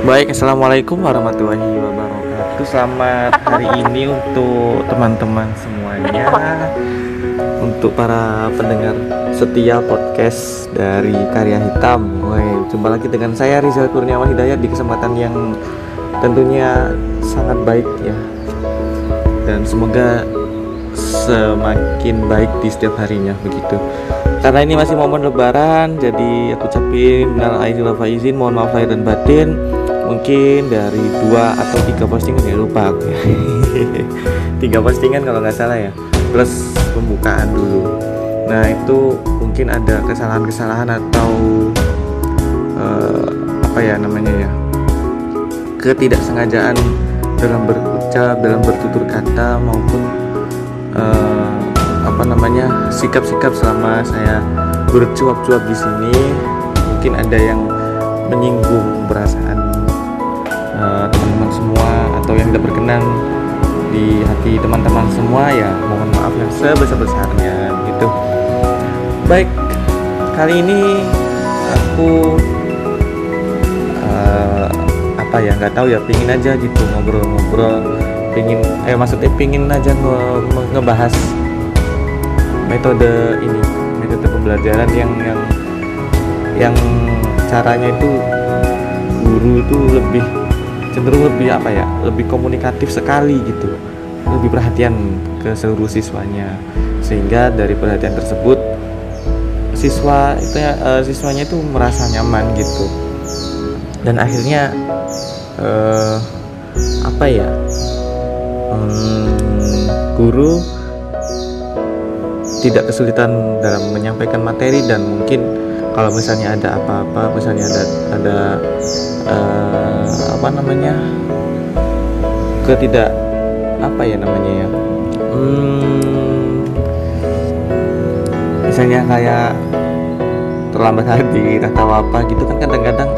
Baik, assalamualaikum warahmatullahi wabarakatuh. Selamat hari ini untuk teman-teman semuanya, untuk para pendengar setia podcast dari Karya Hitam. Woi, jumpa lagi dengan saya Rizal Kurniawan Hidayat di kesempatan yang tentunya sangat baik ya, dan semoga semakin baik di setiap harinya begitu. Karena ini masih momen lebaran, jadi aku ucapin wal faizin, mohon maaf lahir dan batin mungkin dari dua atau tiga postingan ya lupa aku. Ya tiga postingan kalau nggak salah ya. Plus pembukaan dulu. Nah itu mungkin ada kesalahan-kesalahan atau uh, apa ya namanya ya? Ketidaksengajaan dalam berucap dalam bertutur kata maupun uh, apa namanya sikap-sikap selama saya bercuap-cuap di sini. Mungkin ada yang menyinggung perasaan semua atau yang tidak berkenan di hati teman-teman semua ya mohon maaf yang sebesar-besarnya gitu baik kali ini aku uh, apa ya nggak tahu ya pingin aja gitu ngobrol-ngobrol pingin eh maksudnya pingin aja nge ngebahas metode ini metode pembelajaran yang yang yang caranya itu guru itu lebih cenderung lebih apa ya lebih komunikatif sekali gitu. Lebih perhatian ke seluruh siswanya. Sehingga dari perhatian tersebut siswa itu uh, siswanya itu merasa nyaman gitu. Dan akhirnya uh, apa ya um, guru tidak kesulitan dalam menyampaikan materi dan mungkin kalau misalnya ada apa-apa misalnya ada ada uh, apa namanya? Ketidak apa ya namanya ya? Hmm, misalnya kayak terlambat hadir atau apa gitu kan kadang-kadang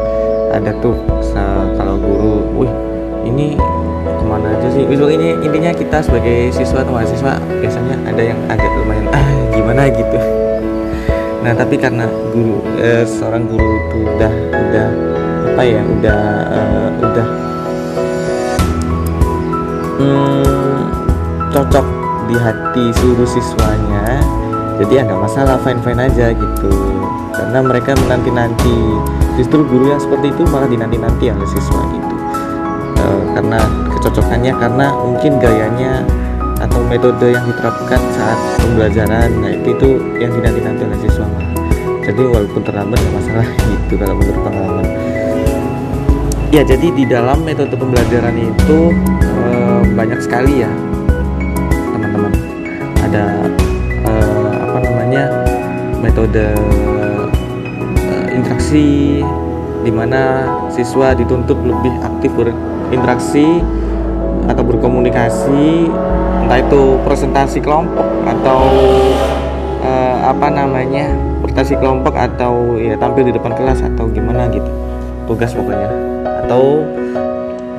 ada tuh kalau guru wih ini ke mana aja sih? Wih, ini intinya kita sebagai siswa atau mahasiswa biasanya ada yang agak lumayan ah gimana? gitu nah tapi karena guru eh, seorang guru itu udah udah apa ya udah uh, udah hmm, cocok di hati seluruh siswanya jadi ya masalah fine fine aja gitu. Karena mereka menanti nanti justru guru yang seperti itu malah dinanti nanti oleh siswa gitu. Uh, karena kecocokannya karena mungkin gayanya metode yang diterapkan saat pembelajaran nah itu itu yang dinanti nanti oleh siswa jadi walaupun terlambat nggak masalah gitu kalau menurut pengalaman. Ya jadi di dalam metode pembelajaran itu eh, banyak sekali ya teman-teman. Ada eh, apa namanya metode eh, interaksi di mana siswa dituntut lebih aktif berinteraksi atau berkomunikasi entah itu presentasi kelompok atau uh, apa namanya presentasi kelompok atau ya tampil di depan kelas atau gimana gitu. Tugas pokoknya. Atau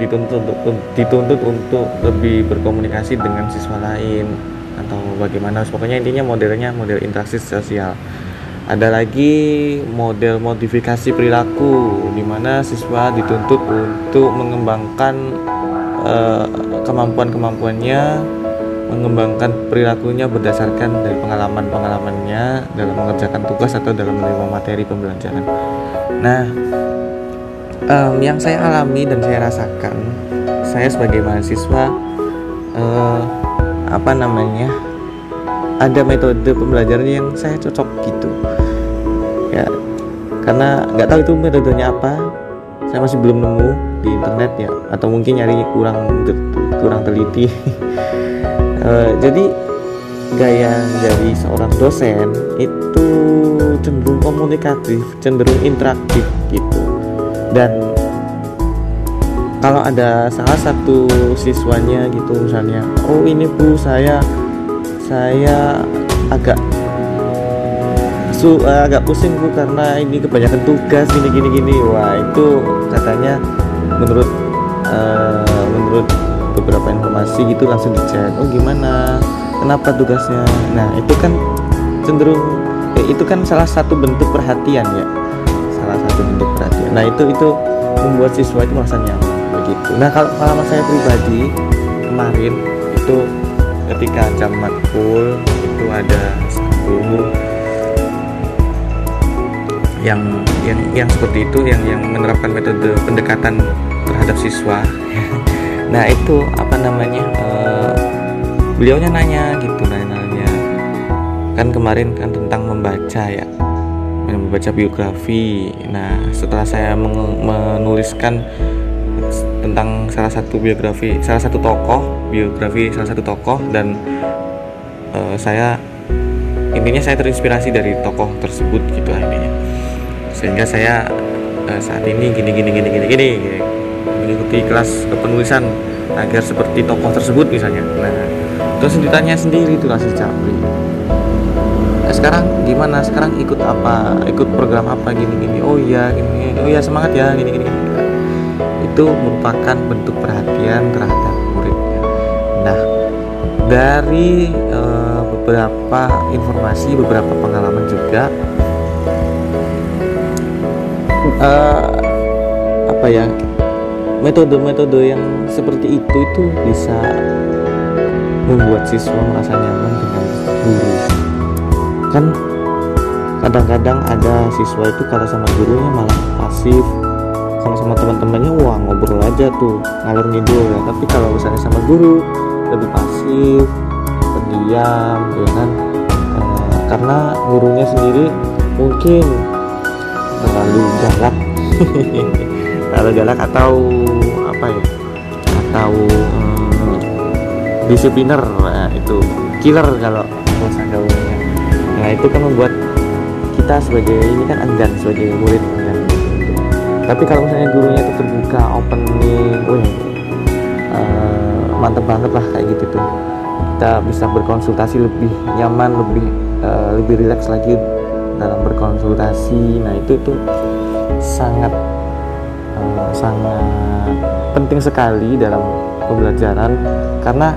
dituntut untuk dituntut untuk lebih berkomunikasi dengan siswa lain atau bagaimana. Pokoknya intinya modelnya model interaksi sosial. Ada lagi model modifikasi perilaku di mana siswa dituntut untuk mengembangkan uh, kemampuan-kemampuannya mengembangkan perilakunya berdasarkan dari pengalaman-pengalamannya dalam mengerjakan tugas atau dalam menerima materi pembelajaran. Nah, um, yang saya alami dan saya rasakan, saya sebagai mahasiswa, uh, apa namanya, ada metode pembelajaran yang saya cocok gitu, ya, karena nggak tahu itu metodenya apa, saya masih belum nemu di internet ya, atau mungkin nyari kurang kurang teliti. uh, jadi gaya dari seorang dosen itu cenderung komunikatif, cenderung interaktif gitu. Dan kalau ada salah satu siswanya gitu misalnya, oh ini bu saya saya agak su agak pusing bu karena ini kebanyakan tugas gini gini gini. Wah itu katanya menurut uh, menurut beberapa informasi gitu langsung dicek. Oh gimana? Kenapa tugasnya? Nah itu kan cenderung eh, itu kan salah satu bentuk perhatian ya. Salah satu bentuk perhatian. Nah itu itu membuat siswa itu merasa nyaman begitu. Nah kalau pengalaman saya pribadi kemarin itu ketika jam matkul itu ada satu yang yang yang seperti itu yang yang menerapkan metode pendekatan terhadap siswa. Nah itu apa namanya uh, beliaunya nanya gitu nanya, nanya kan kemarin kan tentang membaca ya membaca biografi. Nah setelah saya menuliskan tentang salah satu biografi salah satu tokoh biografi salah satu tokoh dan uh, saya intinya saya terinspirasi dari tokoh tersebut gitu intinya sehingga saya uh, saat ini gini gini gini gini gini mengikuti kelas kepenulisan agar seperti tokoh tersebut misalnya. Nah terus ditanya sendiri tuh kasih capri nah, sekarang gimana? Sekarang ikut apa? Ikut program apa? Gini gini. Oh iya gini, gini. oh iya semangat ya gini gini, gini. itu merupakan bentuk perhatian terhadap muridnya. Nah dari uh, beberapa informasi beberapa pengalaman juga uh, apa ya metode-metode yang seperti itu itu bisa membuat siswa merasa nyaman dengan guru. Kan kadang-kadang ada siswa itu kalau sama gurunya malah pasif kalau sama teman-temannya wah ngobrol aja tuh ngalur ngidul ya. Tapi kalau misalnya sama guru lebih pasif pendiam ya kan? E, karena gurunya sendiri mungkin terlalu galak. Terlalu galak atau apa ya? Atau hmm, disipliner nah, itu killer kalau nah itu kan membuat kita sebagai ini kan enggan sebagai murid enggan. Tapi kalau misalnya gurunya itu terbuka opening wih uh, mantep banget lah kayak gitu tuh. Kita bisa berkonsultasi lebih nyaman lebih uh, lebih rileks lagi dalam berkonsultasi. Nah itu tuh sangat uh, sangat penting sekali dalam pembelajaran karena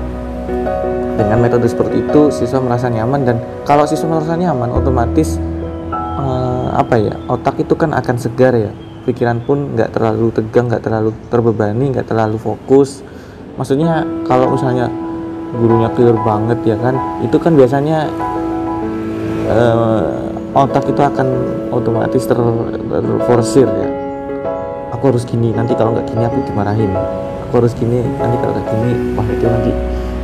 dengan metode seperti itu siswa merasa nyaman dan kalau siswa merasa nyaman otomatis uh, apa ya otak itu kan akan segar ya. Pikiran pun nggak terlalu tegang nggak terlalu terbebani nggak terlalu fokus. Maksudnya kalau misalnya gurunya clear banget ya kan itu kan biasanya uh, otak itu akan otomatis ter, ya. Aku harus gini nanti kalau nggak gini aku dimarahin. Aku harus gini nanti kalau nggak gini wah itu nanti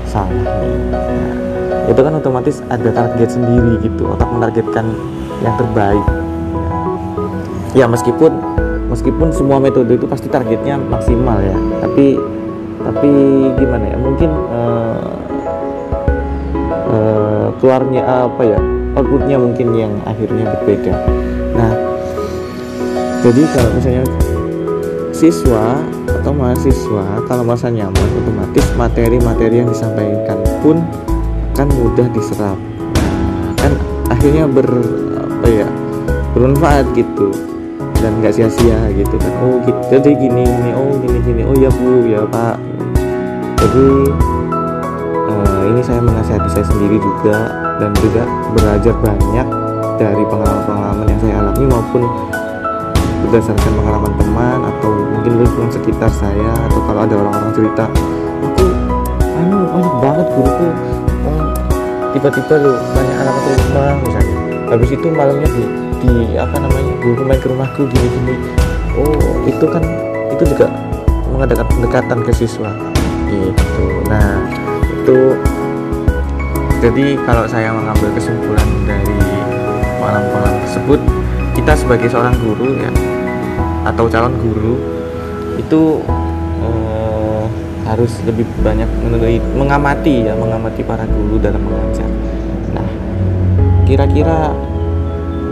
salah nih. Nah, itu kan otomatis ada target sendiri gitu otak menargetkan yang terbaik. Ya meskipun meskipun semua metode itu pasti targetnya maksimal ya. Tapi tapi gimana ya mungkin uh, uh, keluarnya apa ya outputnya mungkin yang akhirnya berbeda. Nah jadi kalau misalnya siswa atau mahasiswa kalau masa nyaman otomatis materi-materi yang disampaikan pun kan mudah diserap. Kan akhirnya ber apa ya bermanfaat gitu. Dan nggak sia-sia gitu kan. Oh gitu. Jadi gini gini. Oh gini gini. Oh ya bu. Ya pak. Jadi uh, ini saya menasihati saya sendiri juga dan juga belajar banyak dari pengalaman-pengalaman yang saya alami maupun berdasarkan pengalaman teman atau mungkin lingkungan sekitar saya atau kalau ada orang-orang cerita aku anu banyak banget guruku oh, tiba-tiba lo banyak alamat rumah misalnya. Habis itu malamnya di, di apa namanya guru main ke rumahku gini-gini. Oh itu kan itu juga mengadakan pendekatan ke siswa. Gitu. Nah itu jadi kalau saya mengambil kesimpulan dari pengalaman-pengalaman tersebut kita sebagai seorang guru ya atau calon guru itu uh, harus lebih banyak mengamati ya mengamati para guru dalam mengajar. Nah kira-kira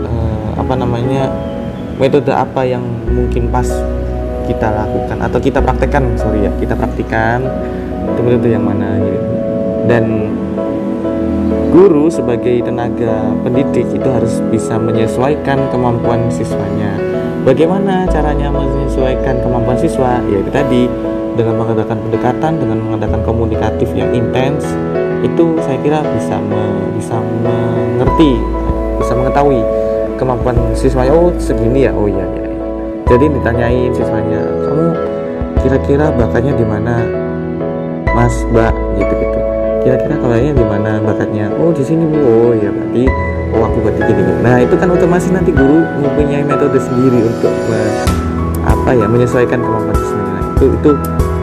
uh, apa namanya metode apa yang mungkin pas kita lakukan atau kita praktekkan sorry ya kita praktikan itu metode yang mana gitu. Dan guru sebagai tenaga pendidik itu harus bisa menyesuaikan kemampuan siswanya. Bagaimana caranya menyesuaikan kemampuan siswa? Ya itu tadi dengan mengadakan pendekatan, dengan mengadakan komunikatif yang intens, itu saya kira bisa me, bisa mengerti, bisa mengetahui kemampuan siswanya. Oh segini ya, oh iya, iya. jadi ditanyain siswanya kamu kira-kira bakatnya di mana mas mbak gitu gitu kira-kira kalau ini di mana bakatnya? Oh di sini bu. Oh ya berarti oh aku berarti gini, gini nah itu kan otomatis nanti guru mempunyai metode sendiri untuk apa ya menyesuaikan kemampuan siswanya. Nah, itu itu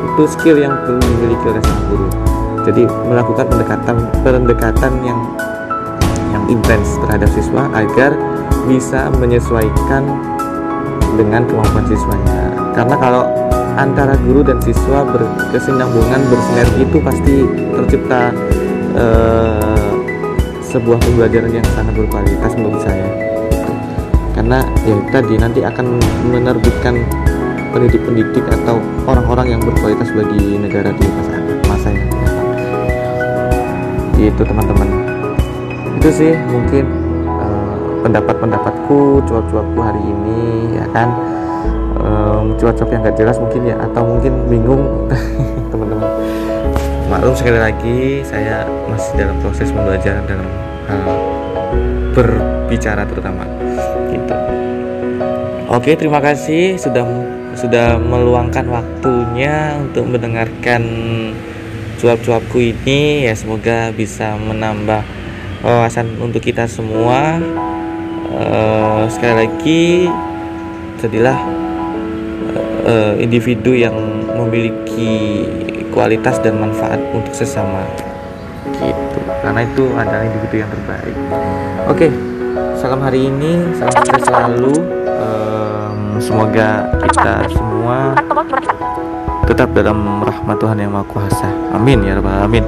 itu skill yang perlu dimiliki oleh sang guru. Jadi melakukan pendekatan pendekatan yang yang intens terhadap siswa agar bisa menyesuaikan dengan kemampuan siswanya. Karena kalau antara guru dan siswa berkesinambungan bersinergi itu pasti tercipta uh, sebuah pembelajaran yang sangat berkualitas menurut saya. Karena ya tadi nanti akan menerbitkan pendidik-pendidik atau orang-orang yang berkualitas bagi negara di masa masa yang itu teman-teman. Itu sih mungkin uh, pendapat-pendapatku cuap-cuapku hari ini ya kan um, cuap-cuap yang gak jelas mungkin ya atau mungkin bingung teman-teman. Maklum sekali lagi saya masih dalam proses pembelajaran dalam hal berbicara terutama gitu. Oke terima kasih sudah sudah meluangkan waktunya untuk mendengarkan cuap-cuapku ini. Ya semoga bisa menambah wawasan untuk kita semua. Uh, sekali lagi jadilah uh, individu yang memiliki kualitas dan manfaat untuk sesama. Gitu. Karena itu adalah individu yang terbaik. Oke salam hari ini salam sukses selalu. Um, semoga kita semua tetap dalam rahmat Tuhan yang Maha Kuasa. Amin ya rabbal alamin.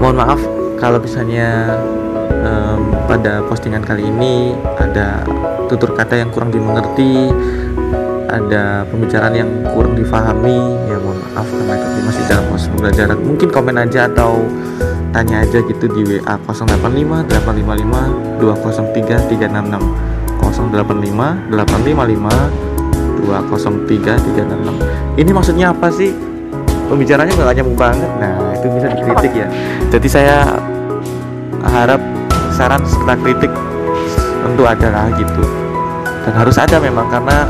Mohon maaf kalau misalnya um, pada postingan kali ini ada tutur kata yang kurang dimengerti ada pembicaraan yang kurang difahami. Ya mohon maaf karena kami masih dalam proses pembelajaran. Mungkin komen aja atau tanya aja gitu di WA 085 855 203 366 085 855 203 366 ini maksudnya apa sih? Pembicaranya nggak nyambung banget? Nah itu bisa dikritik ya. Jadi saya harap saran serta kritik tentu adalah gitu. Dan harus ada memang karena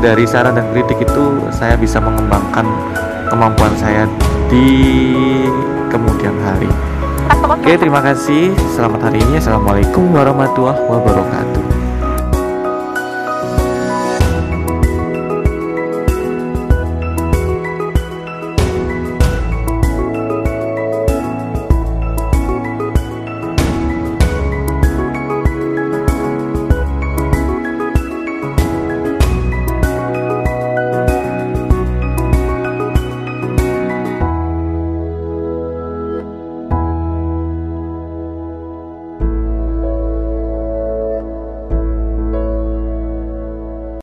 dari saran dan kritik itu saya bisa mengembangkan kemampuan saya di kemudian hari. Oke, terima kasih. Selamat hari ini. Assalamualaikum warahmatullahi wabarakatuh.